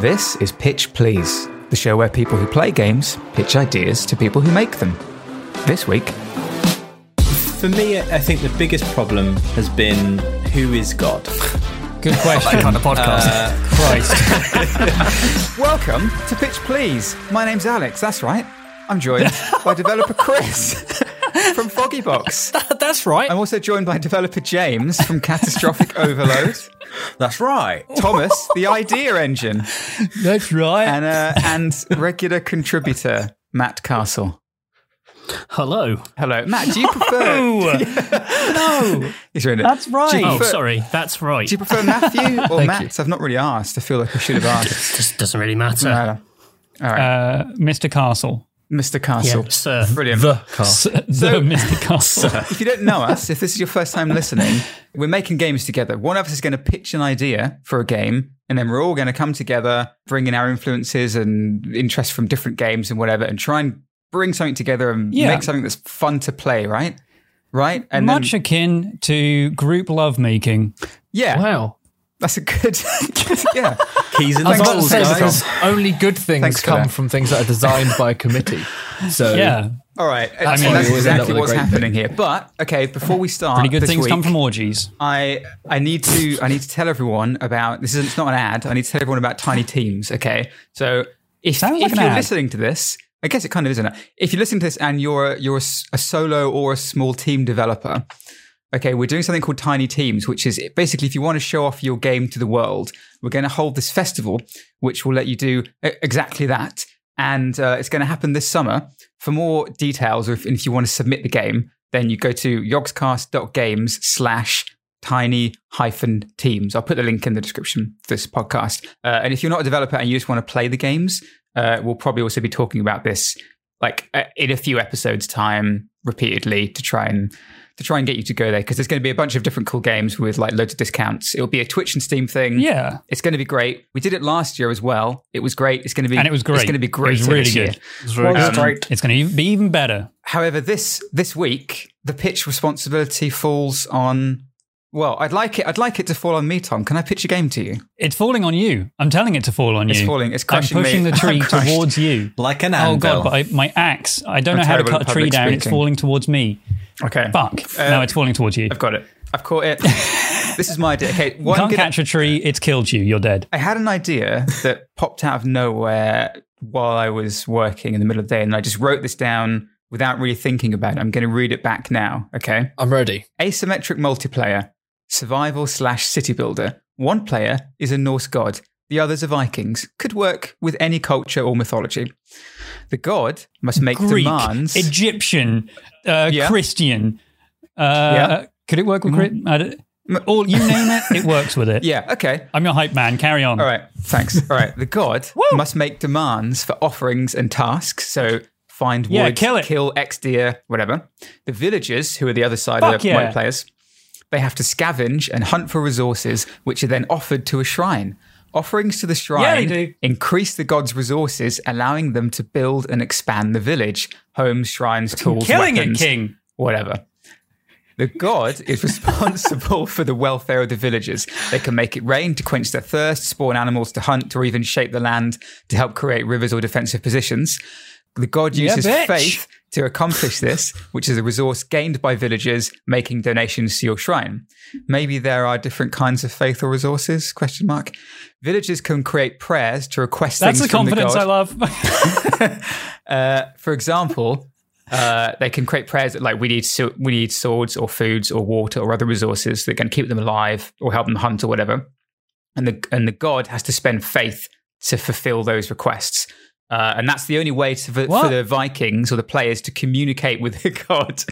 This is Pitch Please, the show where people who play games pitch ideas to people who make them. This week, For me, I think the biggest problem has been who is God? Good question. That kind of podcast. Uh, Christ. welcome to Pitch Please. My name's Alex, that's right. I'm joined by developer Chris from Foggybox. That's right. I'm also joined by developer James from Catastrophic Overload, That's right. Thomas, the Idea Engine, That's right. and, uh, and regular contributor Matt Castle. Hello. Hello, Matt. Do you prefer? no. He's read it. That's right. Do you Oh, sorry. That's right. Do you prefer Matthew or Thank Matt? I've not really asked. I feel like I should have asked. It just doesn't really matter. No. All right, Uh, Mr. Castle. Mr. Castle. Yeah, sir. Brilliant. The S- the Mr. Castle. If you don't know us, if this is your first time listening, we're making games together. One of us is going to pitch an idea for a game, and then we're all going to come together, bring in our influences and interests from different games and whatever, and try and bring something together and Yeah. make something that's fun to play, right? Right? And Much then, akin to group lovemaking. yeah, Wow. That's a good, yeah. Keys in I was the about to balls, say guys. only good things Thanks come that. from things that are designed by a committee. So Yeah. All right, I mean, that's we always end up exactly what's great happening here. But okay, before we start, Pretty good this things week, come from orgies. I I need to I need to tell everyone about this. Is it's not an ad. I need to tell everyone about Tiny Teams. Okay, so if Sounds like if an you're ad. listening to this, I guess it kind of is, isn't? If you're listening to this and you're a, you're a, s- a solo or a small team developer, okay, we're doing something called Tiny Teams, which is basically if you want to show off your game to the world, we're going to hold this festival, which will let you do exactly that. And uh, it's going to happen this summer. For more details, or if, if you want to submit the game, then you go to yogscast.games slash tiny hyphen teams. I'll put the link in the description for this podcast. Uh, and if you're not a developer and you just want to play the games, uh, we'll probably also be talking about this like uh, in a few episodes time repeatedly to try and to try and get you to go there because there's going to be a bunch of different cool games with like loads of discounts. It'll be a Twitch and Steam thing. Yeah. It's going to be great. We did it last year as well. It was great. It's going to be And it was great. It's going to be great. It was really this year. good. it's very Um, good. It's going to be even better. However, this this week the pitch responsibility falls on. Well, I'd like it. I'd like it to fall on me, Tom. Can I pitch a game to you? It's falling on you. I'm telling it to fall on you. It's falling. It's I'm pushing me. the tree towards you. Like an Oh god! But I, my axe. I don't I'm know how to cut a tree public down. It's falling towards me. Okay. Fuck! Uh, no, it's falling towards you. I've got it. I've caught it. this is my idea. Okay, You can't good- catch a tree. It's killed you. You're dead. I had an idea that popped out of nowhere while I was working in the middle of the day, and I just wrote this down without really thinking about it. I'm going to read it back now. Okay. I'm ready. Asymmetric multiplayer, survival slash city builder. One player is a Norse god, the others are Vikings. Could work with any culture or mythology. The god must make Greek, demands. Egyptian, uh, Yeah. Christian. Uh, Yeah. Could it work with? I All you name it, it works with it. yeah, okay. I'm your hype man. Carry on. All right, thanks. All right, the god must make demands for offerings and tasks. So find Yeah, wood, kill it. kill X deer, whatever. The villagers, who are the other side Fuck of the yeah. white players, they have to scavenge and hunt for resources, which are then offered to a shrine. Offerings to the shrine do. increase the god's resources, allowing them to build and expand the village, homes, shrines, tools, Killing weapons, it, King. whatever. The god is responsible for the welfare of the villagers. They can make it rain to quench their thirst, spawn animals to hunt, or even shape the land to help create rivers or defensive positions. The god uses bitch. faith To accomplish this, which is a resource gained by villagers making donations to your shrine. Maybe there are different kinds of faith or resources? Question mark. Villagers can create prayers to request That's the things from the confidence god. I love. Uh, for example, uh, they can create prayers that like we need we need swords or foods or water or other resources that can keep them alive or help them hunt or whatever. And the and the god has to spend faith to fulfill those requests. Uh, and that's the only way to, for, for the Vikings or the players to communicate with the god.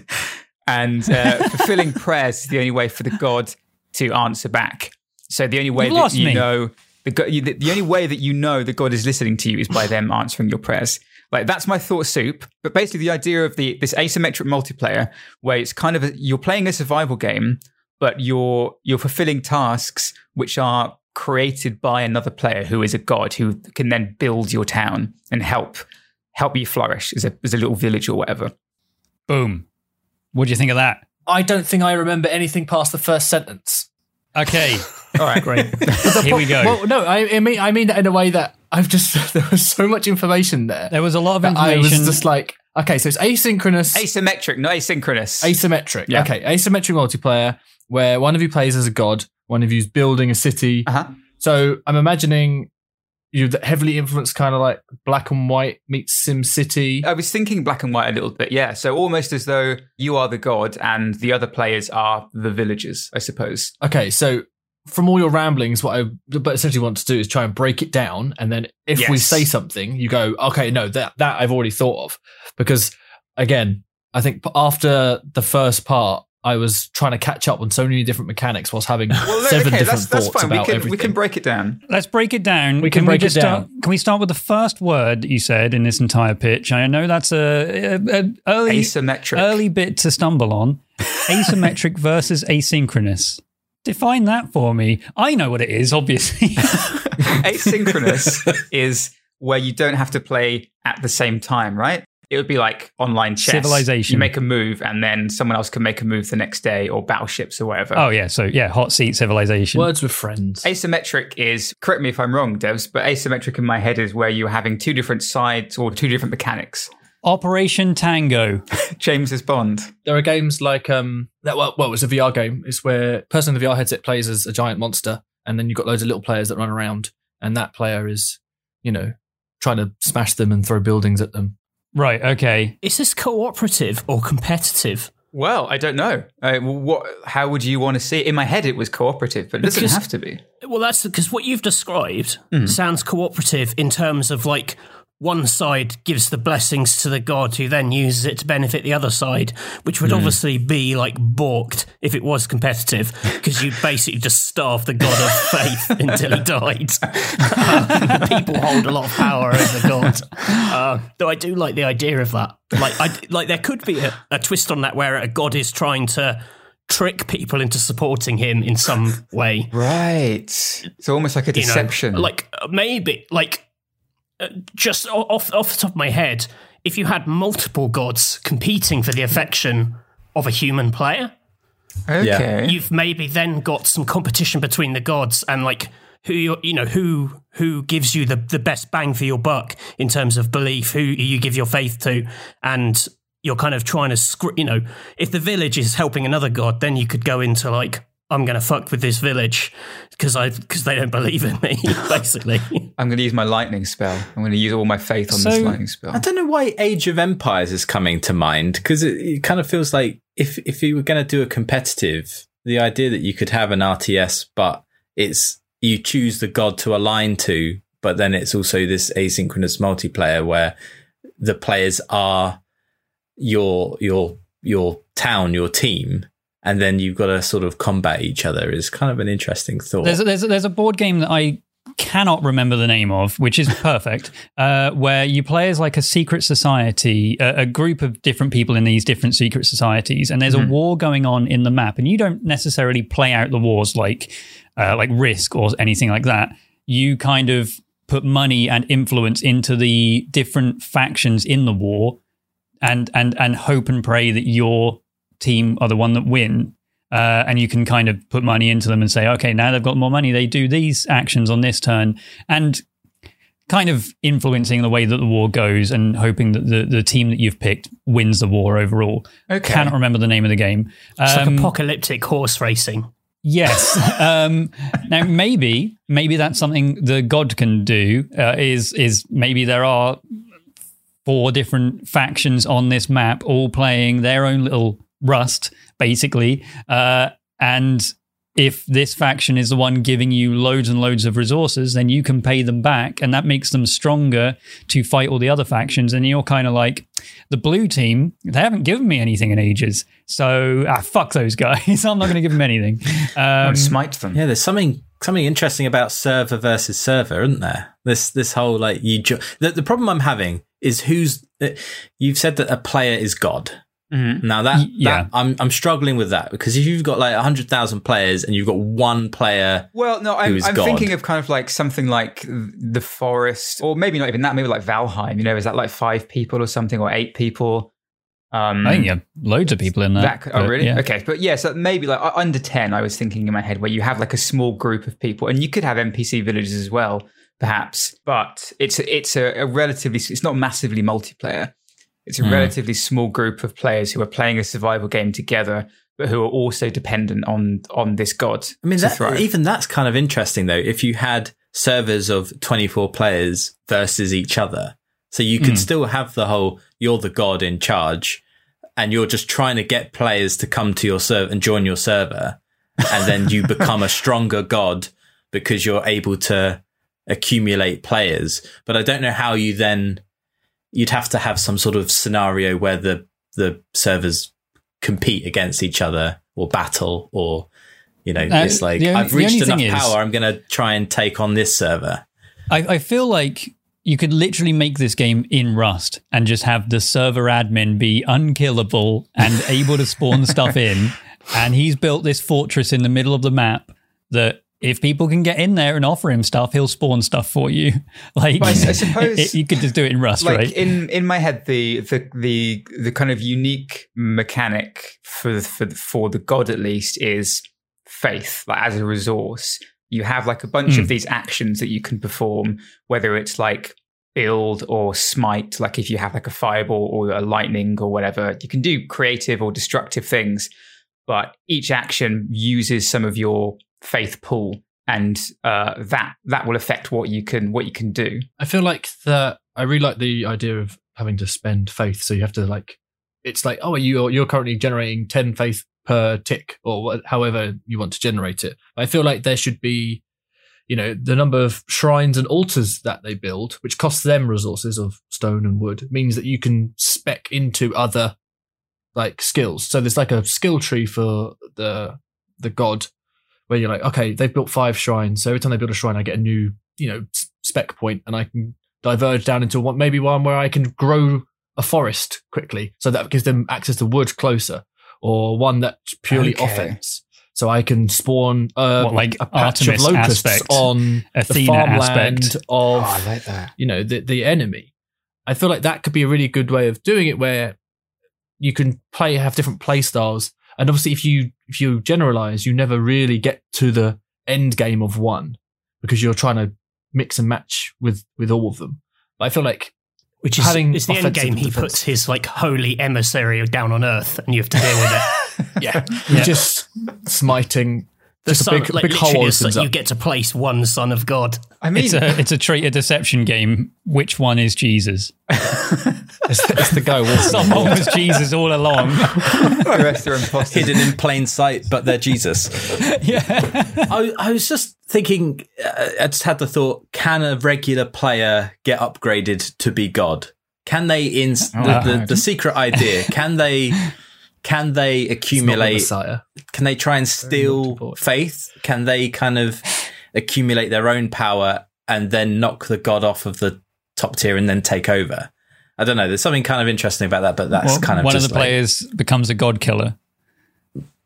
And uh, fulfilling prayers is the only way for the god to answer back. So the only way You've that you me. know the, the the only way that you know that god is listening to you is by them answering your prayers. Like that's my thought soup. But basically, the idea of the this asymmetric multiplayer, where it's kind of a, you're playing a survival game, but you're you're fulfilling tasks which are created by another player who is a god who can then build your town and help help you flourish as a as a little village or whatever. Boom. What do you think of that? I don't think I remember anything past the first sentence. Okay. All right, Great. Here we go. Well, no, I, I mean, I mean that in a way that I've just there was so much information there. There was a lot of that I was just like, okay, so it's asynchronous, Asymmetric, not asynchronous. asymmetric. Yeah. Okay, asymmetric multiplayer where one of you plays as a god, one of you's building a city. uh-huh. So I'm imagining you heavily influenced, kind of like Black and White meets Sim City. I was thinking black and white a little bit, yeah. So almost as though you are the god and the other players are the villagers, I suppose. Okay, so from all your ramblings, what I but essentially want to do is try and break it down, and then if we say something, you go, okay, no, that that I've already thought of, because again, I think after the first part, I was trying to catch up on so many different mechanics whilst having Well, seven okay, different that's, that's thoughts fine. We about can, everything. we can break it down. Let's break it down. We can break it just Start, down. can we start with the first word you said in this entire pitch? I know that's a, a, a early Asymmetric. early bit to stumble on. Asymmetric versus asynchronous. Define that for me. I know what it is, obviously. Asynchronous is where you don't have to play at the same time, right? It would be like online chess. Civilization. You make a move and then someone else can make a move the next day or battleships or whatever. oh yeah, so yeah, hot seat civilization. Words with friends. Asymmetric is, correct me if I'm wrong, Devs, but asymmetric in my head is where you're having two different sides or two different mechanics. Operation Tango. James's Bond. There are games like um that well, well it's a VR game. It's where person in the VR headset plays as a giant monster, and then you've got loads of little players that run around, and that player is, you know, trying to smash them and throw buildings at them. Right. Okay. Is this cooperative or competitive? Well, I don't know. Uh, what? How would you want to see it? In my head, it was cooperative, but it doesn't Because- have to be. Well, that's because what you've described Hmm. sounds cooperative in terms of like one side gives the blessings to the god who then uses it to benefit the other side, which would obviously be like balked if it was competitive because you'd basically just starve the god of faith until he died. Um, people hold a lot of power over God. Uh, though I do like the idea of that. Like, I, like there could be a, a twist on that where a god is trying to trick people into supporting him in some way Right. It's almost like a you know, deception. like uh, maybe like just off off the top of my head, if you had multiple gods competing for the affection of a human player, okay. you've maybe then got some competition between the gods and like who you you know who who gives you the the best bang for your buck in terms of belief, who you give your faith to, and you're kind of trying to screw. You know, if the village is helping another god, then you could go into like. I'm gonna fuck with this village because I because they don't believe in me. Basically, I'm going to use my lightning spell. I'm going to use all my faith on So- this lightning spell. I don't know why Age of Empires is coming to mind because it, it kind of feels like if if you were going to do a competitive, the idea that you could have an RTS, but it's you choose the god to align to, but then it's also this asynchronous multiplayer where the players are your your your town, your team, and then you've got to sort of combat each other. Is kind of an interesting thought. There's a, there's a, there's a board game that I cannot remember the name of, which is perfect, uh, where you play as like a secret society, a, a group of different people in these different secret societies, and there's a war going on in the map, and you don't necessarily play out the wars like uh, like Risk or anything like that. You kind of put money and influence into the different factions in the war, and and and hope and pray that your team are the one that win uh, and you can kind of put money into them and say, okay, now they've got more money. They do these actions on this turn. And kind of influencing the way that the war goes and hoping that the, the team that you've picked wins the war overall. Okay. Cannot remember the name of the game. It's Um, like apocalyptic horse racing. Yes. um, now maybe maybe that's something the god can do. Uh, is is maybe there are four different factions on this map, all playing their own little Rust, basically, uh, and. If this faction is the one giving you loads and loads of resources, then you can pay them back, and that makes them stronger to fight all the other factions. And you're kind of like, the blue team, they haven't given me anything in ages. So, ah, fuck those guys. I'm not going to give them anything. Um, smite them. Yeah, there's something something interesting about server versus server, isn't there? This this whole like you. Jo- the, the problem I'm having is who's. Uh, you've said that a player is God. Now that, yeah. that I'm I'm struggling with that because if you've got like hundred thousand players and you've got one player, Well, no, I'm, who's I'm God. thinking of kind of like something like the forest, or maybe not even that. Maybe like Valheim. You know, is that like five people or something, or eight people? Um, I think you have loads of people in there. That, oh, really? yeah. Okay, but yeah, so maybe like uh, under ten. I was thinking in my head where you have like a small group of people, and you could have NPC villages as well, perhaps. But it's it's a, a relatively it's not massively multiplayer. It's a Hmm. relatively small group of players who are playing a survival game together, but who are also dependent on on this god. I mean, that, even that's kind of interesting though. If you had servers of 24 players versus each other, so you could Mm. still have the whole you're the god in charge, and you're just trying to get players to come to your server and join your server, and then you become a stronger god because you're able to accumulate players. But I don't know how you then you'd have to have some sort of scenario where the the servers compete against each other or battle or you know Uh, it's like the I've reached enough thing is- power I'm going to try and take on this server. I, I feel like you could literally make this game in Rust and just have the server admin be unkillable and able to spawn stuff in. And he's built this fortress in the middle of the map that if people can get in there and offer him stuff, he'll spawn stuff for you. Like I I suppose- it- you could just do it in Rust, like right? in in my head the the the the kind of unique mechanic for for for the god at least is faith like as a resource you have like a bunch Hmm. of these actions that you can perform whether it's like build or smite like if you have like a fireball or a lightning or whatever you can do creative or destructive things but each action uses some of your faith pool and uh, that that will affect what you can what you can do I feel like that. I really like the idea of having to spend faith. So you have to like, it's like, oh, you're you're currently generating ten faith per tick, or however you want to generate it. I feel like there should be, you know, the number of shrines and altars that they build, which costs them resources of stone and wood, means that you can spec into other like skills. So there's like a skill tree for the the god, where you're like, okay, they've built five shrines, so every time they build a shrine, I get a new, you know, spec point, and I can diverge down into one, maybe one where I can grow a forest quickly, so that gives them access to wood closer, or one that's purely Okay. offense. So I can spawn uh, What, like a patch Artemis of locusts aspect? on the Athena farmland aspect. of oh i like that you know the the enemy. I feel like that could be a really good way of doing it, where you can play have different play styles, and obviously if you if you generalize, you never really get to the end game of one because you're trying to mix and match with with all of them. But I feel like Which is, Having is the end game. He defensive. puts his like holy emissary down on Earth, and you have to deal with it. yeah, you're just smiting. The just son, a big, like big literally, hole opens like you get to place one son of God. i mean it's a it's a traitor deception game. Which one is Jesus? It's, it's the guy walking. Someone was Jesus all along. the rest are imposters Hidden in plain sight, but they're Jesus. yeah. I, I was just thinking, uh, I just had the thought: Can a regular player get upgraded to be God? Can they in the, the, the secret idea? Can they? Can they It's not the accumulate? Messiah. Can they try and steal faith? Can they kind of accumulate their own power and then knock the god off of the top tier and then take over? I don't know. There's something kind of interesting about that, but that's Well, kind of one of the like- players becomes a god killer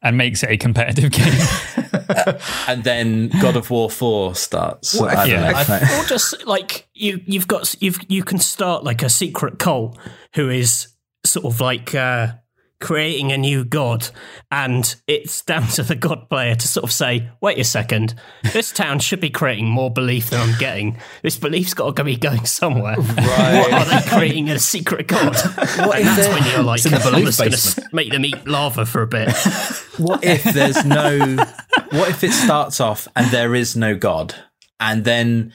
and makes it a competitive game. and then God of War Four starts. I don't yeah. know. or just like you you've got you've you can start like a secret cult who is sort of like uh creating a new god, and it's down to the god player to sort of say, "Wait a second, this town should be creating more belief than I'm getting. This belief's got to be going somewhere. What are they creating a secret god? and that's when you're like, in the I'm belief just going to make them eat lava for a bit. What if there's no? What if it starts off and there is no god, and then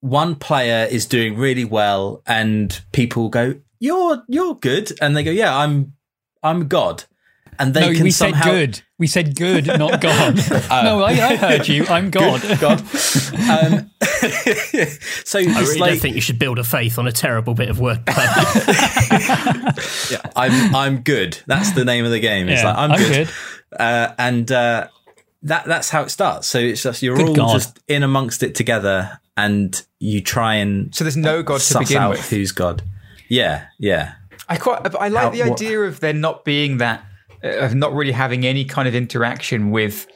one player is doing really well, and people go, "You're you're good," and they go, "Yeah, I'm I'm God," and they no, can we somehow said good. We said good, not God. no, I, I heard you. I'm God. God. Um, so I really like don't think you should build a faith on a terrible bit of work. I'm I'm good. That's the name of the game. It's Yeah, like I'm, I'm good, good. Uh, and uh, that that's how it starts. So it's just you're Good all God. just in amongst it together, and you try and So there's no God to begin out with. who's God. Yeah, yeah. I quite, I like How- the what- idea of there not being that, uh, of not really having any kind of interaction with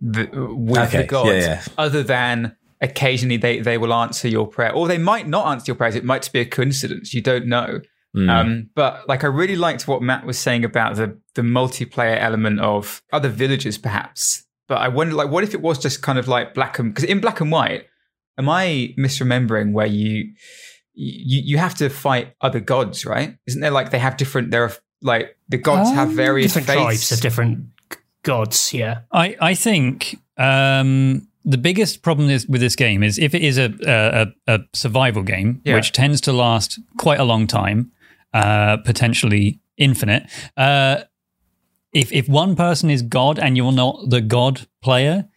the with Okay, the gods, yeah, yeah. other than occasionally they they will answer your prayer, or they might not answer your prayers. It might just be a coincidence. You don't know. Mm. Um, but like, I really liked what Matt was saying about the the multiplayer element of other villages, perhaps. But I wonder, like, what if it was just kind of like black and because in black and white, am I misremembering where you you you have to fight other gods, right? Isn't there like they have different? There are like the gods have Um, various different faiths. tribes of different gods. Yeah. I, I think um, the biggest problem is, with this game is if it is a, a, a survival game, Yeah. which tends to last quite a long time, uh, potentially infinite. Uh, if if one person is God and you're not the God player,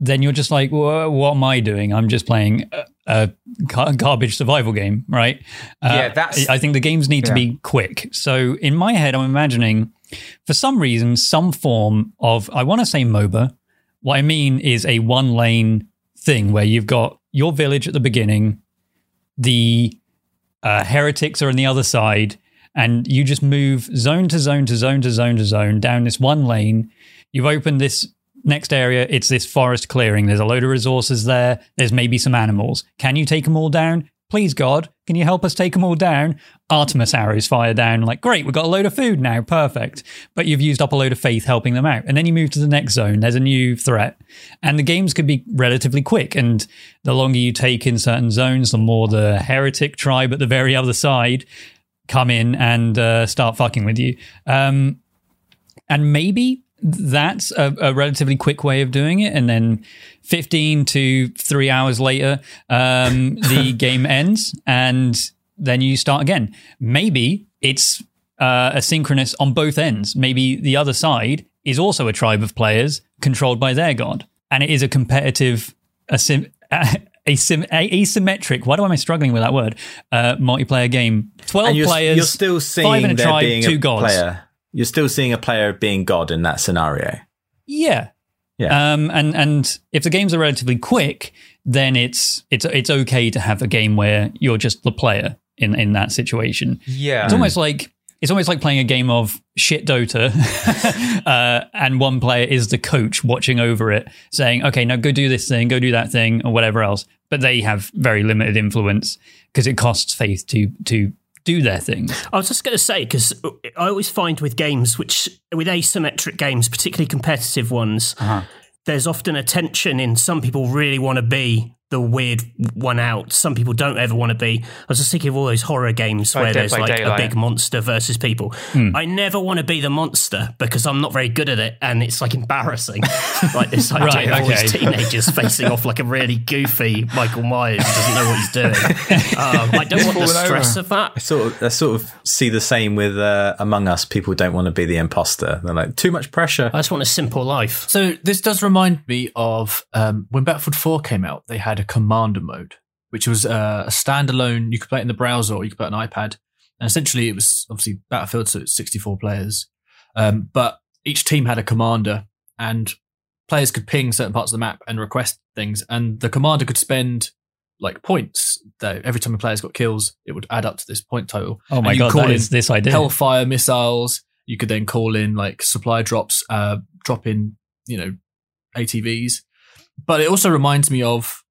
then you're just like, "Wha- what am I doing? I'm just playing a, a garbage survival game, right? Uh, Yeah, that's- I think the games need to be quick. So in my head, I'm imagining, for some reason, some form of I want to say MOBA. What I mean is a one lane thing where you've got your village at the beginning, the uh, heretics are on the other side, and you just move zone to zone to zone to zone to zone down this one lane. You've opened this next area. It's this forest clearing. There's a load of resources there. There's maybe some animals. Can you take them all down? Please, God, can you help us take them all down? Artemis arrows fire down. Like, great, we've got a load of food now. Perfect. But you've used up a load of faith helping them out. And then you move to the next zone. There's a new threat. And the games could be relatively quick. And the longer you take in certain zones, the more the heretic tribe at the very other side come in and uh, start fucking with you. Um, and maybe that's a, a relatively quick way of doing it. And then 15 to three hours later, um, the game ends and then you start again. Maybe it's uh, asynchronous on both ends. Maybe the other side is also a tribe of players controlled by their god. And it is a competitive, asym- asym- asymmetric, why do I am I struggling with that word? Uh, multiplayer game. 12 and you're, players. you're still five in seeing a tribe, being two a gods. player. You're still seeing a player being God in that scenario. Yeah. Yeah. Um, and and if the games are relatively quick, then it's it's it's okay to have a game where you're just the player in in that situation. Yeah, It's almost like it's almost like playing a game of shit Dota, uh, and one player is the coach watching over it, saying, "Okay, now go do this thing, go do that thing, or whatever else." But they have very limited influence because it costs faith to to do their thing. I was just going to say because I always find with games, which with asymmetric games, particularly competitive ones, uh-huh. there's often a tension in some people really want to be the weird one out. Some people don't ever want to be. I was just thinking of all those horror games Like where Dead there's by like a big monster versus people. I never want to be the monster because I'm not very good at it, and it's like embarrassing. like this idea Right, of all these teenagers facing off like a really goofy Michael Myers who doesn't know what he's doing. Um, I don't want the stress over. of that. I sort of, I sort of see the same with uh, Among Us. People don't want to be the imposter. They're like, too much pressure. I just want a simple life. So this does remind me of um, when Battlefield 4 came out. They had a commander mode, which was uh, a standalone. You could play it in the browser or you could play it on an iPad. And essentially, it was obviously Battlefield, so it's 64 players. Um, but each team had a commander, and players could ping certain parts of the map and request things. And the commander could spend like points. That every time a player's got kills, it would add up to this point total. Oh my god, call that in is this idea. Hellfire missiles. You could then call in like supply drops, uh, drop in, you know, ATVs. But it also reminds me of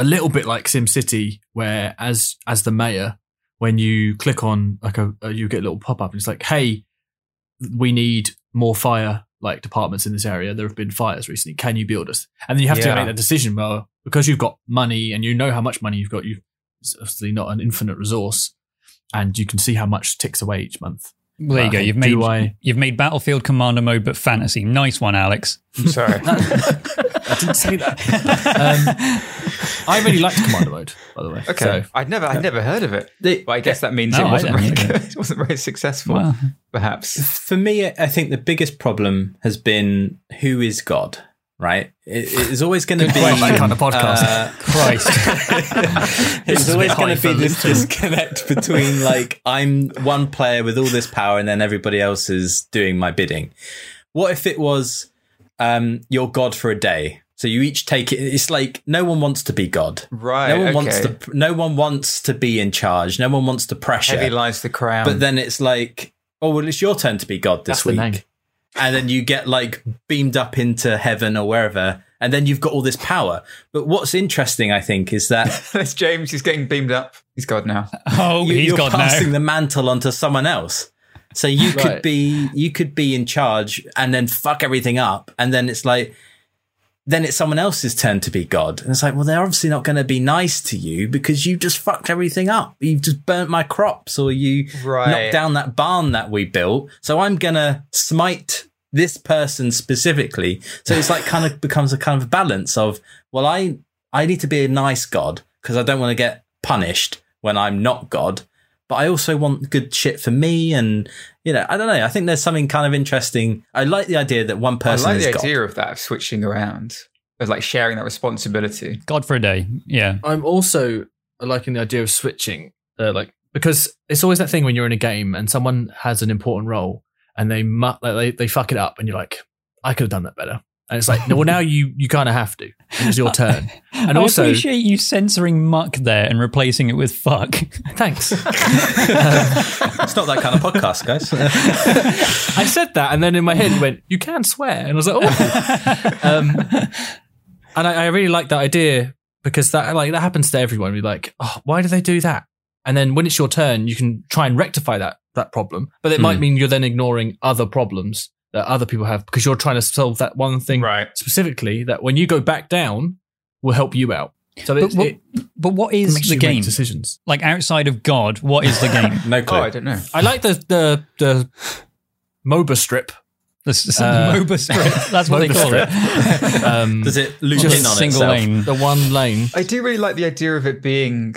a little bit like SimCity, where as as the mayor, when you click on like a, a you get a little pop up, and it's like, hey, we need more fire like departments in this area. There have been fires recently. Can you build us? And then you have Yeah. to make that decision. Well, because you've got money and you know how much money you've got, you it's obviously not an infinite resource, and you can see how much ticks away each month. Well, there you go. You've made I- you've made Battlefield Commander mode, but fantasy. Nice one, Alex. I'm sorry. I didn't say that. um, I really liked Commander Mode, by the way. Okay, So, I'd never, I'd never heard of it. The- But I guess that means No, it wasn't very good. It wasn't very successful, Well, perhaps. For me, I think the biggest problem has been who is God, right? It, it is always going to be that kind of podcast. uh, Christ. it's always going to be this disconnect between like I'm one player with all this power and then everybody else is doing my bidding. What if it was um, you're God for a day? So you each take it. It's like no one wants to be God. Right, No one wants to. No one wants to be in charge. No one wants to pressure. Heavy lies the crown. But then it's like, oh well, it's your turn to be God this That's week. And then you get like beamed up into heaven or wherever, and then you've got all this power. But what's interesting, I think, is that There's James. He's getting beamed up. He's God now. oh, you, he's you're God passing now. the mantle onto someone else. So you could be you could be in charge and then fuck everything up, and then it's like. Then it's someone else's turn to be God. And it's like, well, they're obviously not going to be nice to you because you just fucked everything up. You've just burnt my crops or you Right. knocked down that barn that we built. So I'm going to smite this person specifically. So it's like kind of becomes a kind of balance of, well, I, I need to be a nice God because I don't want to get punished when I'm not God. But I also want good shit for me. And, you know, I don't know. I think there's something kind of interesting. I like the idea that one person. I like is the God. idea of that, of switching around, of like sharing that responsibility. God for a day. Yeah. I'm also liking the idea of switching, uh, like because it's always that thing when you're in a game and someone has an important role and they mu- like, they they fuck it up and you're like, I could have done that better. And it's like, no, well, now you you kind of have to. And it's your turn. And I also, appreciate you censoring muck there and replacing it with fuck. thanks. It's not that kind of podcast, guys. I said that, and then in my head, you went, "You can swear," and I was like, "Oh." um, and I, I really like that idea because that like that happens to everyone. We're like, "Oh, why do they do that?" And then when it's your turn, you can try and rectify that that problem, but it might Hmm. mean you're then ignoring other problems that other people have because you're trying to solve that one thing Right. specifically. That when you go back down, will help you out. So But it, what, it but what is the game? decisions. Like outside of God, what is the game? no oh, clue. Oh, I don't know. I like the the the MOBA strip. The, s- Uh, MOBA strip. That's what they MOBA call it. um, Does it loop Just in on single itself? lane. the one lane. I do really like the idea of it being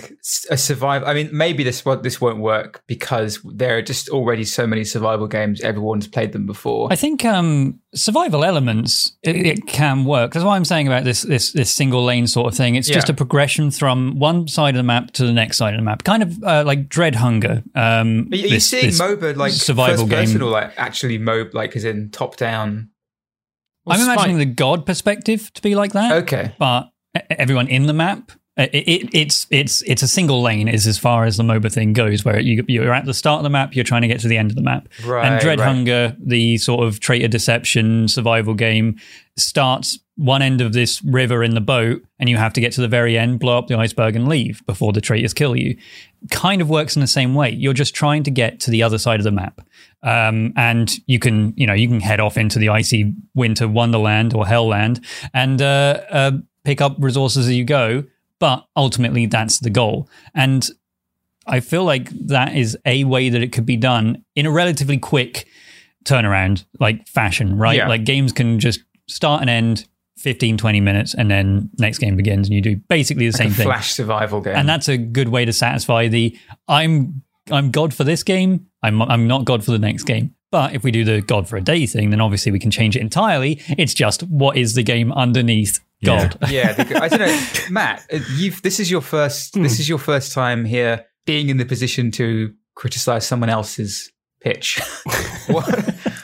a survival. I mean, maybe this won't, this won't work because there are just already so many survival games. Everyone's played them before. I think um, survival elements it, it can work. That's why I'm saying about this this this single lane sort of thing. It's just a progression from one side of the map to the next side of the map, kind of uh, like Dread Hunger. Um, Are you this- seeing this MOBA like survival first person game? or like actually MOBA like as in top down? I'm imagining the God perspective to be like that. Okay. but everyone in the map. It, it, it's it's it's a single lane is as far as the MOBA thing goes, where you, you're at the start of the map, you're trying to get to the end of the map. Right, and Dread right. Hunger, the sort of traitor deception survival game, starts one end of this river in the boat, and you have to get to the very end, blow up the iceberg, and leave before the traitors kill you. Kind of works in the same way. You're just trying to get to the other side of the map, um, and you can you know you can head off into the icy winter wonderland or hellland and uh, uh, pick up resources as you go. But ultimately, that's the goal. And I feel like that is a way that it could be done in a relatively quick turnaround, like fashion, right? Yeah. Like games can just start and end 15, 20 minutes, and then next game begins, and you do basically the Like same thing. flash survival game. And that's a good way to satisfy the I'm I'm God for this game. I'm I'm not God for the next game. But if we do the God for a day thing, then obviously we can change it entirely. It's just what is the game underneath God. yeah, the, I don't know, Matt. uh, You've this is your first. Hmm. This is your first time here being in the position to criticize someone else's pitch. what,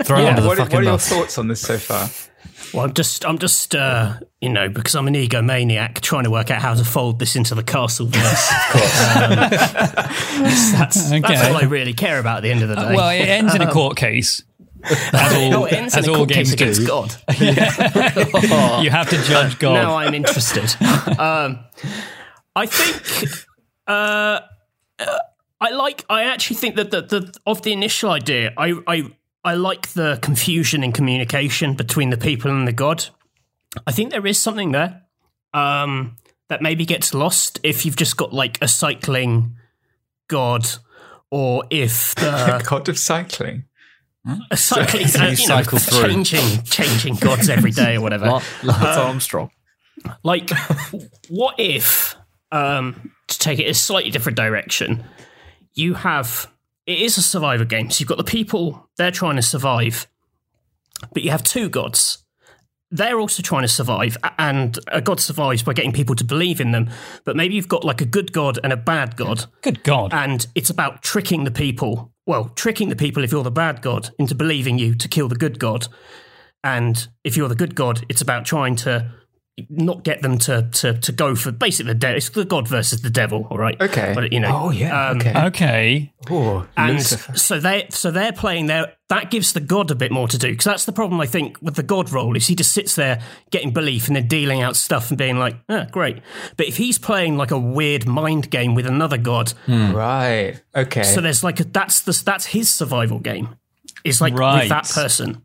Throw yeah, under the what, fucking what are your bus. thoughts on this so far? Well, I'm just, I'm just, uh, you know, because I'm an egomaniac, trying to work out how to fold this into the castle verse. Um, that's, that's, Okay. that's all I really care about at the end of the day. Well, it ends in a court case. As all, no, it ends as in a all court case games do. against God. you have to judge God. Now I'm interested. um, I think uh, uh, I like. I actually think that the, the of the initial idea, I I I like the confusion in communication between the people and the god. I think there is something there um, that maybe gets lost if you've just got like a cycling god, or if the God of cycling. a cycling So uh, you know, cycle through. changing changing gods every day or whatever. Lance Lance Armstrong. Like, what if, um, to take it a slightly different direction, you have it is a survivor game. So you've got the people they're trying to survive, but you have two gods. They're also trying to survive, and a god survives by getting people to believe in them. But maybe you've got like a good god and a bad god, Good God. and it's about tricking the people. Well, tricking the people if you're the bad god into believing you to kill the good god, and if you're the good god, it's about trying to not get them to to, to go for basically the devil. It's the god versus the devil, all right? Okay. but you know, Oh yeah. um, okay. okay. Oh, and Lucifer. so they so they're playing there. That gives the god a bit more to do because that's the problem I think with the god role is he just sits there getting belief and then dealing out stuff and being like, ah, great. But if he's playing like a weird mind game with another god, Right. Okay. so there's like a, that's the that's his survival game. Is like Right. with that person,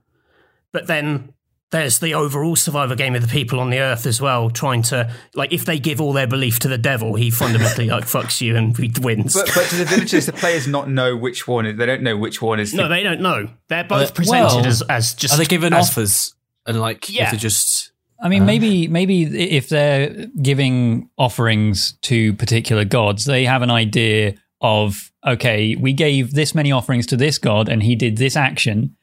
but then there's the overall survival game of the people on the earth as well, trying to like if they give all their belief to the devil, he fundamentally like fucks you and he wins. but, but do the villagers, the players, not know which one? is- They don't know which one is. no, the, they don't know. They're both Uh, presented well, as as just Are they given as- offers? And like, Yeah. if they just I mean, maybe maybe if they're giving offerings to particular gods, they have an idea of okay, we gave this many offerings to this god, and he did this action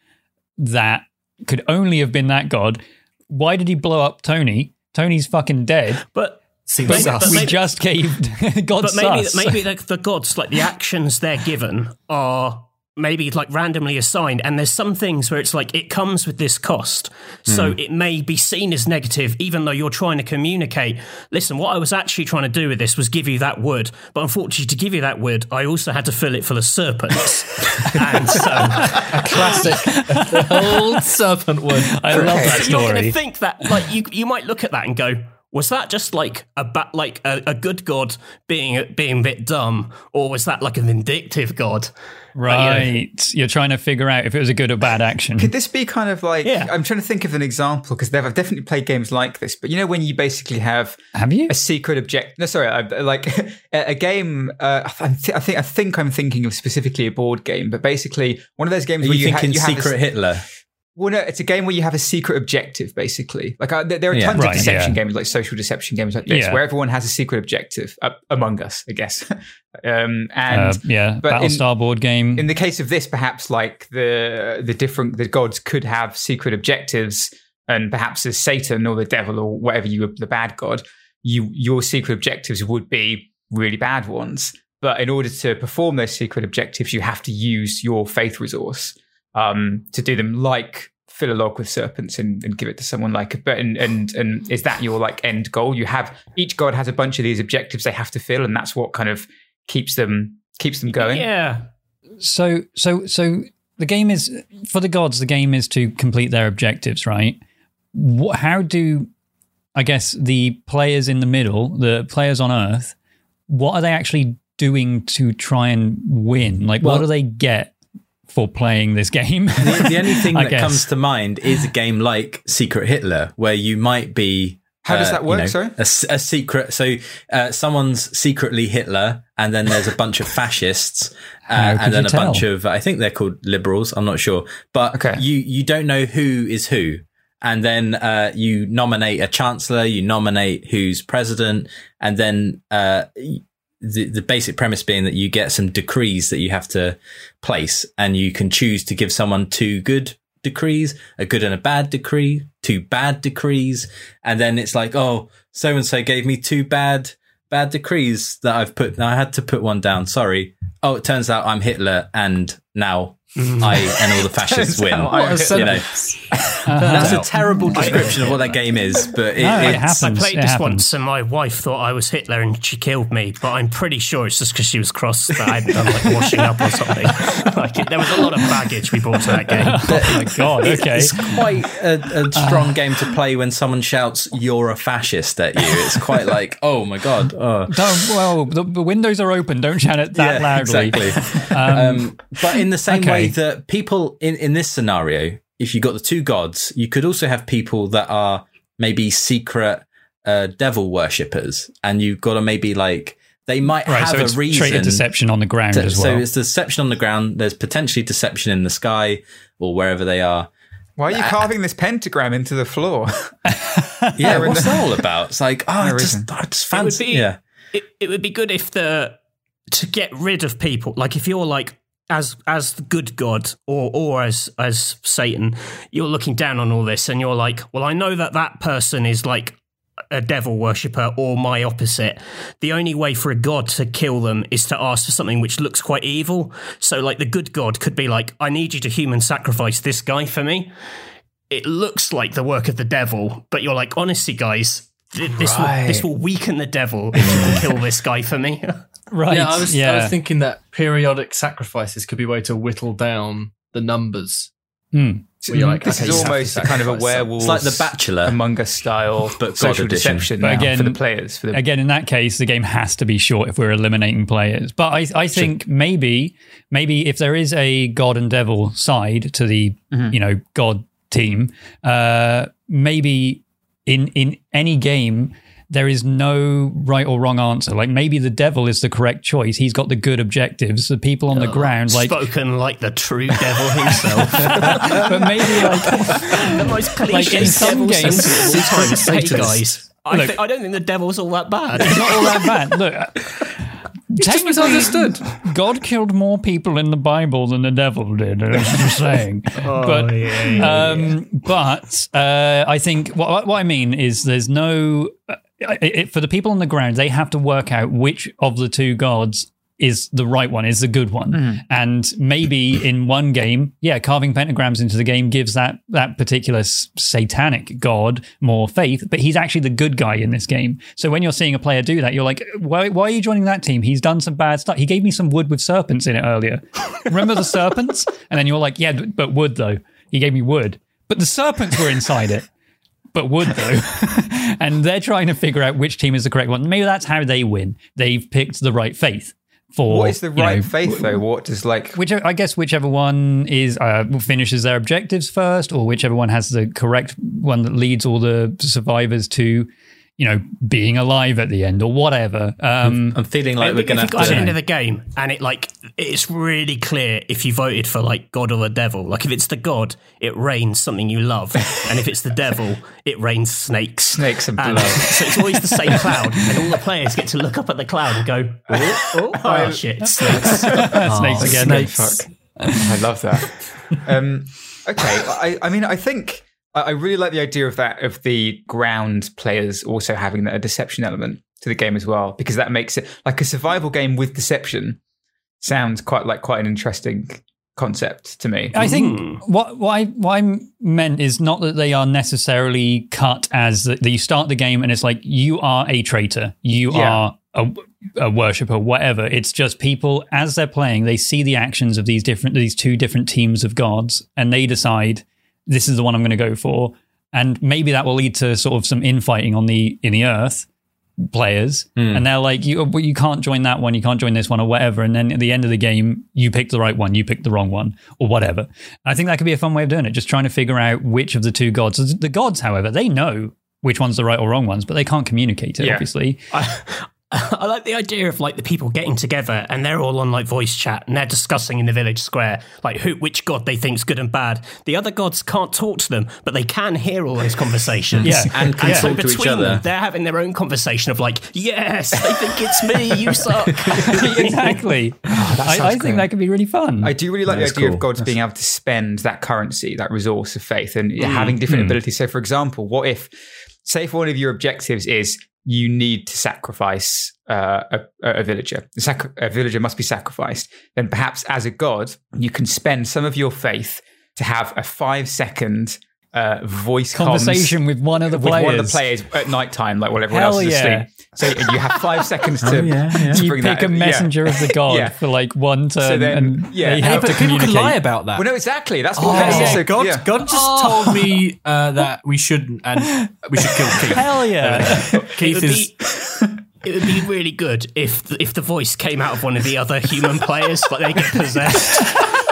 that could only have been that god. Why did he blow up Tony? Tony's fucking dead. But seems But- sus. but we maybe- just gave God but maybe sus. maybe the, the gods like the actions they're given are maybe like randomly assigned and there's some things where it's like it comes with this cost so hmm. it may be seen as negative even though you're trying to communicate listen what i was actually trying to do with this was give you that wood but unfortunately to give you that wood i also had to fill it full of serpents and so a classic old serpent wood. I love that So you're going story. to think that, like, you you might look at that and go, was that just like a ba- like a, a good god being being a bit dumb, or was that like a vindictive god? right. You're trying to figure out if it was a good or bad action. Could this be kind of like? Yeah. I'm trying to think of an example because I've definitely played games like this. But you know, when you basically have Have you? a secret object. No, sorry, I, like a, a game. Uh, I, th- I think I think I'm thinking of specifically a board game, but basically one of those games Are where you you, ha- thinking you have a s- Secret Hitler? Well, no, it's a game where you have a secret objective, basically. Like uh, there are Yeah. tons Right, of deception yeah. games, like social deception games like this, Yeah. where everyone has a secret objective. Uh, among Us, I guess. um, and Uh, yeah, but in- Battlestar board game. in the case of this, perhaps like the the different the gods could have secret objectives, and perhaps as Satan or the devil or whatever you the bad god, you your secret objectives would be really bad ones. But in order to perform those secret objectives, you have to use your faith resource um, to do them, like fill a log with serpents and, and give it to someone like but and, and and is that your like end goal? You have each god has a bunch of these objectives they have to fill and that's what kind of keeps them keeps them going. Yeah, so so so the game is for the gods the game is to complete their objectives right? What, how do i guess the players in the middle the players on earth what are they actually doing to try and win? Like what do they get for playing this game The, the only thing that guess. comes to mind is a game like Secret Hitler, where you might be. How does uh, that you work, know, sorry? a secret. So uh, someone's secretly Hitler, and then there's a bunch of fascists, uh, and then you a bunch of I think they're called liberals. I'm not sure, but Okay. you you don't know who is who. And then uh, you nominate a chancellor, you nominate who's president, and then uh, the, the basic premise being that you get some decrees that you have to place and you can choose to give someone two good decrees, a good and a bad decree, two bad decrees. And then it's like, oh, so and so gave me two bad, bad decrees that I've put. I had to put one down. Sorry. Oh, it turns out I'm Hitler and now Mm-hmm. I and all the fascists win. What uh, a You know, that's a terrible description of what that game is, but it, No, it it's, I played it this happens. once, and my wife thought I was Hitler, and she killed me. But I'm pretty sure it's just because she was cross that I hadn't done like washing up or something. like it, there was a lot of baggage we brought to that game. oh my god okay It's quite a, a uh, strong game to play when someone shouts "You're a fascist" at you. It's quite like, oh my god, oh. Don't, well the, the windows are open don't shout it that yeah, loudly exactly. um, um but in the same okay. way that people in, in this scenario, if you got the two gods, you could also have people that are maybe secret uh, devil worshippers, and you've got to maybe like they might Right, have so it's a reason. traitor deception on the ground to- as So it's deception on the ground. There's potentially deception in the sky or wherever they are. Why are you uh, carving this pentagram into the floor? Yeah, in what's the- that all about? It's like, ah, oh, I just. Ah, I just It would fancy. be- yeah, it, it would be good if the to get rid of people like if you're like as as the good god or or as as satan you're looking down on all this and you're like well i know that that person is like a devil worshipper or my opposite. The only way for a god to kill them is to ask for something which looks quite evil. So like the good god could be like i need you to human sacrifice this guy for me. It looks like the work of the devil but you're like honestly guys th- this will this will weaken the devil if you can kill this guy for me right. Yeah, I was, yeah. I was thinking that periodic sacrifices could be a way to whittle down the numbers. Hmm. Where you're like, this okay, is you have to almost a kind of a werewolf. it's like the Bachelor. Among Us style, But social edition. deception But now again- for the players. For the Again, in that case, the game has to be short if we're eliminating players. But I, I think maybe, maybe if there is a god and devil side to the, Mm-hmm. you know, god team, uh, maybe in in any game there is no right or wrong answer. Like maybe the devil is the correct choice. He's got the good objectives. The people on the ground, like, spoken like the true devil himself but maybe like the most cliche Like, in some devil games- sentence of say Satanist. guys I, Look- thi- I don't think the devil's all that bad it's not all that bad. Look. Just misunderstood. God killed more people in the Bible than the devil did. I'm just saying. Oh, but um, but uh, I think what, what I mean is there's no uh, it, for the people on the ground. They have to work out which of the two gods is the right one, is the good one, mm-hmm. and maybe in one game, yeah, carving pentagrams into the game gives that that particular s- satanic god more faith. But he's actually the good guy in this game. So when you're seeing a player do that, you're like, why, why are you joining that team? He's done some bad stuff. He gave me some wood with serpents in it earlier. Remember the serpents? And then you're like, yeah, but wood though. He gave me wood, but the serpents were inside it. But would though, and they're trying to figure out which team is the correct one. Maybe that's how they win. They've picked the right faith for what is the you know, right faith though? What does like which I guess whichever one is uh, finishes their objectives first, or whichever one has the correct one that leads all the survivors to, you know, being alive at the end or whatever. Um, I'm feeling like we're going to you have got to the end of the game and it like it's really clear if you voted for like God or the devil. Like if it's the God, it rains something you love, and if it's the devil, it rains snakes. Snakes and And blood. so it's always the same cloud, and all the players get to look up at the cloud and go, "Oh, oh, oh shit, snakes!" snakes again. Fuck. I love that. um, okay, I, I mean, I think I, I really like the idea of that of the ground players also having a deception element to the game as well, because that makes it like a survival game with deception. Sounds quite like quite an interesting concept to me. I think hmm. what what I, what I meant is not that they are necessarily cut as that you start the game and it's like you are a traitor, you Yeah. are a, a worshipper, whatever. It's just people as they're playing, they see the actions of these different these two different teams of gods, and they decide this is the one I'm going to go for, and maybe that will lead to sort of some infighting on the in the earth players. Hmm. And they're like you uh, you can't join that one you can't join this one or whatever. And then at the end of the game you picked the right one you picked the wrong one or whatever. I think that could be a fun way of doing it just trying to figure out which of the two gods the gods however they know which one's the right or wrong ones but they can't communicate it Yeah. obviously. I like the idea of like the people getting together and they're all on like voice chat and they're discussing in the village square like who which god they think's good and bad. The other gods can't talk to them, but they can hear all those conversations. Yeah. And can so talk to each between other. them, they're having their own conversation of like, yes, they think it's me, you suck. exactly I, oh, I think that could be really fun I do really like the idea cool. of gods being able to spend that currency, that resource of faith, and mm. having different mm. abilities. So, for example, what if, say, if one of your objectives is you need to sacrifice uh, a, a villager, sac- a villager must be sacrificed, then perhaps as a god, you can spend some of your faith to have a five second uh, voice conversation with one of the with players one of the players at night time, like while everyone Hell else is yeah. asleep. So you have five seconds to, yeah, yeah. to you pick that. a yeah. messenger of the god Yeah. for like one turn then- and yeah. they Yeah, have but to people communicate can lie about that. Well, no, exactly. That's what. Oh, that's yeah, also- God, yeah. God just told me uh, that we shouldn't, and we should kill Keith. hell yeah It Keith is. be, it would be really good if if the voice came out of one of the other human players, like they get possessed.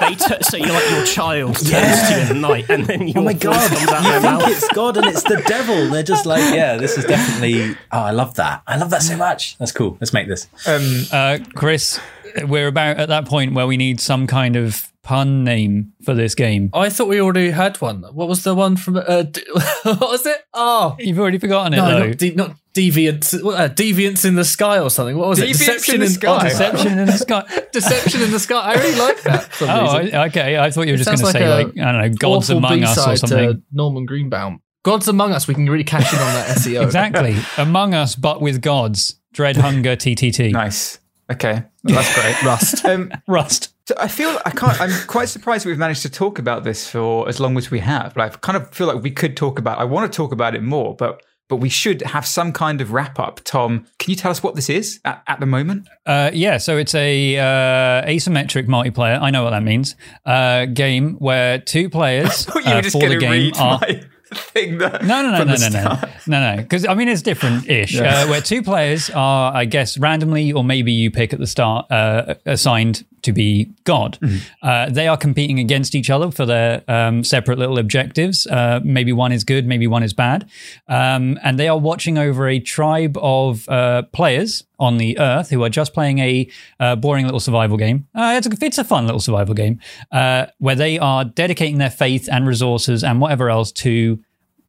They t- so you're like your child turns to you in the night, and then your Oh my voice god! comes out You think mouth. it's God and it's the devil. They're just like, yeah, this is definitely. Oh, I love that. I love that so much. That's cool. Let's make this. Um, Uh, Chris, we're about at that point where we need some kind of pun name for this game. I thought we already had one. What was the one from? Uh, d- what was it? Oh, You've already forgotten it no, though. not, de- not deviant. Uh, deviance in the sky or something. What was it? Deception in the sky. oh, Deception in the sky. Deception in the sky. I really like that. Oh. I- okay. I thought you were just going Sounds to say like I don't know, gods Awful among us or B-side something. Norman Greenbaum. Gods Among Us. We can really cash in on that SEO. Exactly, among us, but with gods. Dread hunger TTT. nice. Okay, that's great. Rust. Um, Rust. so I feel I can't. I'm quite surprised we've managed to talk about this for as long as we have. But I kind of feel like we could talk about. I want to talk about it more, but but we should have some kind of wrap up. Tom, can you tell us what this is at, at the moment? Uh, yeah, so it's a uh, asymmetric multiplayer. I know what that means. Uh, game where two players you uh, were just for the game are. thing. That, No, no, no, no, no, no, no, no. Because I mean, it's different-ish. Uh, where two players are, I guess, randomly, or maybe you pick at the start, uh, assigned to be God. Mm-hmm. Uh, they are competing against each other for their um, separate little objectives. Uh, maybe one is good, maybe one is bad, um, and they are watching over a tribe of uh, players on the Earth who are just playing a uh, boring little survival game. Uh, it's a it's a fun little survival game uh, where they are dedicating their faith and resources and whatever else to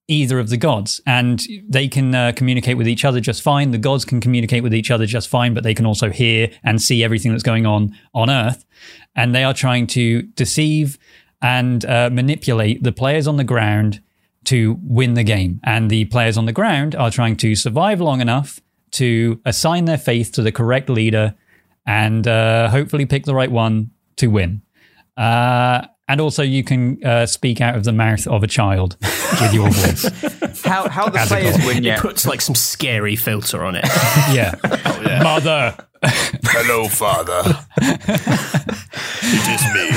either of the gods and they can uh, communicate with each other just fine. The gods can communicate with each other just fine but they can also hear and see everything that's going on on earth. And they are trying to deceive and uh, manipulate the players on the ground to win the game. And the players on the ground are trying to survive long enough to assign their faith to the correct leader and uh, hopefully pick the right one to win. Uh, and also, you can uh, speak out of the mouth of a child with your voice. How how the As a players goal. win? It puts like some scary filter on it. Yeah. Mother. Hello, Father. it is me.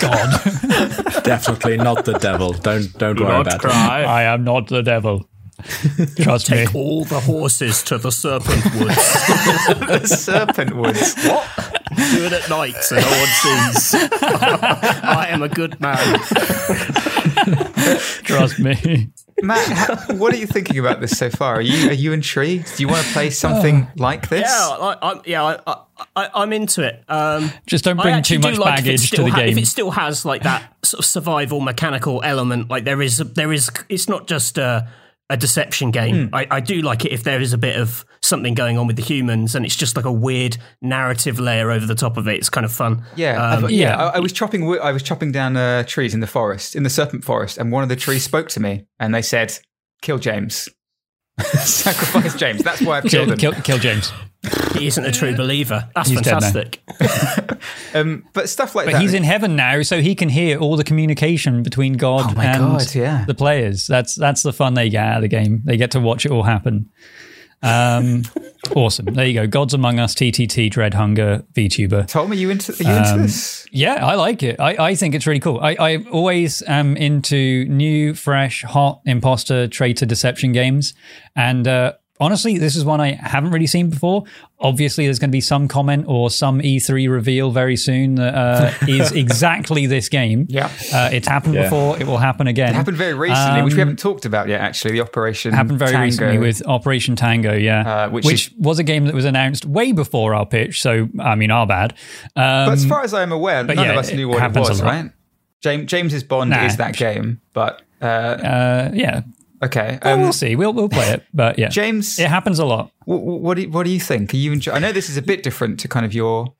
God. Definitely not the devil. Don't don't worry about it. I am not the devil. Trust me. Take all the horses to the Serpent Woods. the serpent woods. What? Do it at night so no one sees. I am a good man. Trust me. Matt, what are you thinking about this so far? Are you are you intrigued? Do you want to play something like this? Yeah, I, I'm, yeah, I, I, I'm into it. Um, Just don't bring too much like baggage to the ha- If it still has like that sort of survival mechanical element, like there is, there is, it's not just a, a deception game. Hmm. I, I do like it if there is a bit of something going on with the humans, and it's just like a weird narrative layer over the top of it. It's kind of fun. Yeah, Um, yeah. yeah. I, I was chopping. I was chopping down uh, trees in the forest, in the serpent forest, and one of the trees spoke to me, and they said, "Kill James, sacrifice James." That's why I've killed Kill, him. kill, kill James. he isn't a true believer. That's He's fantastic. Um, but stuff like But that. he's in heaven now, so he can hear all the communication between God Oh and God, yeah. the players. That's that's the fun they get out of the game. They get to watch it all happen. Um, awesome. There you go. Gods Among Us, TTT, Dread Hunger, VTuber. Tom, are you into? Are you into Um, this? Yeah, I like it. I, I think it's really cool. I, I always am into new, fresh, hot imposter, traitor, deception games. And uh, honestly, this is one I haven't really seen before. Obviously, there's going to be some comment or some E3 reveal very soon that uh, is exactly this game. Yeah. Uh, it's happened Yeah. before. It will happen again. It happened very recently, which we Um, haven't talked about yet. Actually, the Operation happened very Tango. recently with Operation Tango, yeah, Uh, which is- was a game that was announced way before our pitch. So, I mean, our bad. Um, But as far as I'm aware, none yeah, of us knew what it happens was, right? James James's Bond Nah. is that game, but uh, uh, yeah, okay. Well, Um, we'll see. We'll we'll play it, but yeah, James, it happens a lot. What, what do you, what do you think? Are you enjoy- I know this is a bit different to kind of your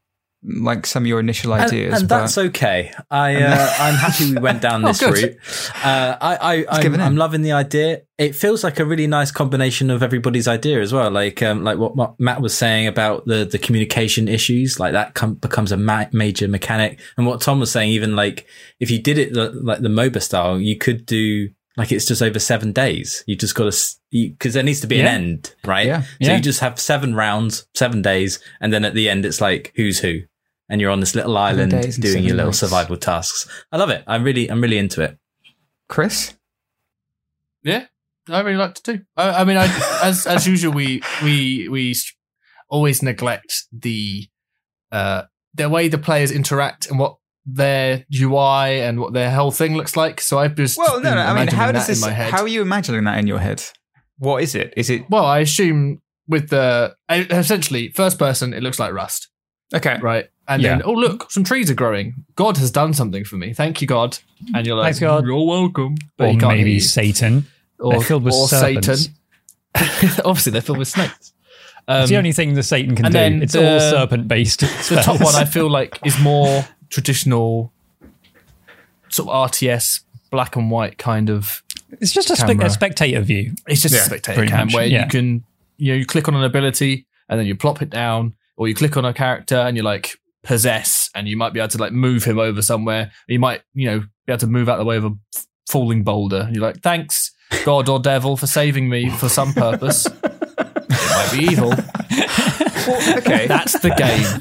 like some of your initial ideas, and but that's okay. I uh, I'm happy we went down this good. route. Uh, I, I give I'm. I'm loving the idea. It feels like a really nice combination of everybody's idea as well. Like um, like what, what Matt was saying about the the communication issues, like that com- becomes a ma- major mechanic. And what Tom was saying, even like if you did it the, like the MOBA style, you could do like it's just over seven days. You just got to because there needs to be Yeah. an end, right? Yeah. So Yeah. you just have seven rounds, seven days, and then at the end it's like who's who, and you're on this little island doing your little nights. survival tasks. I love it. I'm really, I'm really into it. Chris, Yeah, I really like to do. I, I mean, I, as as usual, we we we always neglect the uh the way the players interact and what their UI and what their whole thing looks like. So I've just Well, no, no. I mean, how does this? How are you imagining that in your head? What is it? Is it Well, I assume with the essentially first person, it looks like Rust, okay? right? And Yeah. then oh look, some trees are growing. God has done something for me. Thank you, God. And you're like, Thanks, God. You're welcome. But or he can't hear maybe you. Satan. or, They're filled with or serpents. Satan. Obviously, they're filled with snakes. Um, it's the only thing the Satan can and do. then It's the- all serpent based. the top one I feel like is more traditional, sort of RTS black and white kind of. It's just a, spe- a spectator view. It's just Yeah, a spectator pretty cam much, where yeah. you can you know you click on an ability and then you plop it down, or you click on a character and you like possess, and you might be able to like move him over somewhere. You might you know be able to move out the way of a falling boulder. And you're like, thanks God or devil for saving me for some purpose. it might be evil. Well, okay. That's the game.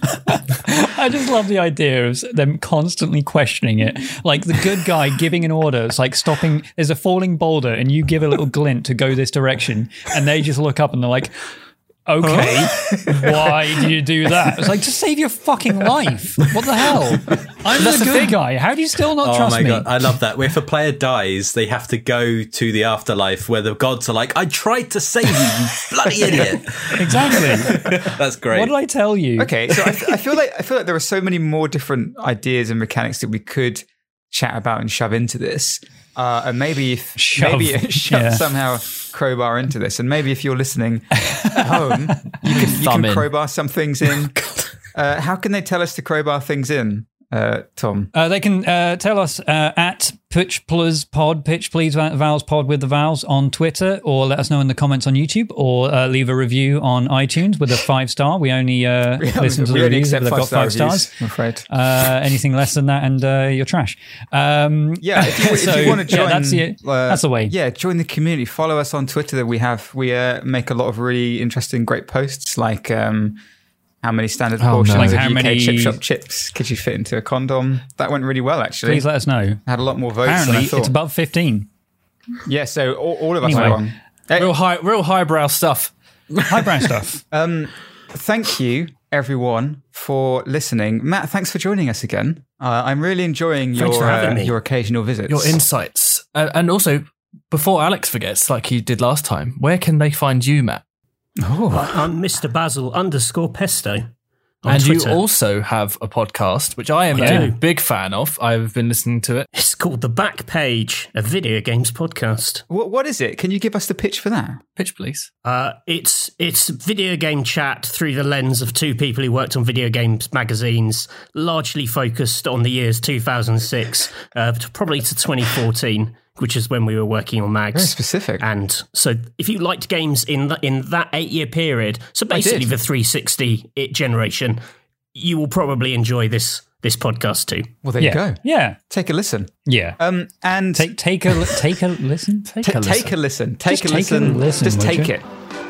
I just love the idea of them constantly questioning it. Like the good guy giving an order. It's like stopping, there's a falling boulder, and you give a little glint to go this direction, and they just look up and they're like, okay, why do you do that? It's like, to save your fucking life. What the hell? I'm That's the the good thing. guy. How do you still not Oh trust my me? god, I love that. Where if a player dies, they have to go to the afterlife where the gods are like, "I tried to save you, you bloody idiot." Exactly. That's great. what did I tell you? Okay, so I feel like I feel like there are so many more different ideas and mechanics that we could chat about and shove into this. Uh, and maybe if Shove, maybe shove yeah. somehow crowbar into this, and maybe if you're listening at home, you can you can crowbar some things in. Uh, how can they tell us to crowbar things in, uh, Tom? Uh, they can uh, tell us uh, at Pitch Plus Pod, Pitch Please Vowels Pod with the vowels on Twitter, or let us know in the comments on YouTube, or uh, leave a review on iTunes with a five star. We only uh, listen to the reviews if they've got five reviews, stars. I'm afraid. Uh, anything less than that, and uh, you're trash. Um, Yeah, if you, if you want to join, yeah, that's the that's the way. Yeah, join the community. Follow us on Twitter. That we have we uh, make a lot of really interesting, great posts like. Um, how many standard Oh, portions no. of how UK many- chip shop chips could you fit into a condom? That went really well, actually. Please let us know. Had a lot more votes than I Apparently, thought. it's above fifteen. yeah, so all, all of us Anyway. are wrong. Real high, real highbrow stuff. Highbrow stuff. Um, thank you, everyone, for listening. Matt, thanks for joining us again. Uh, I'm really enjoying Thanks your uh, your occasional visits. Your insights, uh, and also before Alex forgets, like he did last time, where can they find you, Matt? Oh, I'm Mr. Basil underscore Pesto. On and Twitter. you also have a podcast, which I am I a do. big fan of. I've been listening to it. It's called The Back Page, a video games podcast. what, what is it? Can you give us the pitch for that? Pitch, please. Uh, it's it's video game chat through the lens of two people who worked on video games magazines, largely focused on the years 2006, uh, to- probably to 2014, which is when we were working on mags. Very mags. specific. And so, if you liked games in the, in that eight year period, so basically the 360 it generation, you will probably enjoy this this podcast too. well, there yeah. you go. Yeah. Take a listen. Yeah. Um, and Take take a take a listen. Take T- take a listen. Take Just a take a listen. listen, Just take you? it.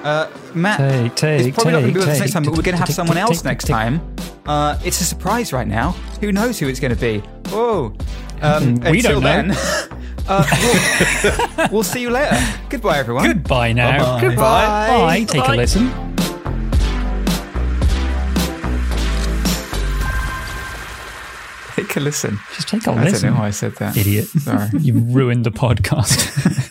Uh, Matt, Take, take, it's probably not going to be with us next time, but we're going to have take, someone else take, next take. time. Uh, it's a surprise right now. Who knows who it's going to be? Whoa. Um, We until don't know. then, uh, we'll, we'll see you later. Goodbye, everyone. Goodbye now. Goodbye. Bye. Take a listen. Take a listen. Just take a I listen. I don't know why I said that. Idiot. Sorry. You ruined the podcast.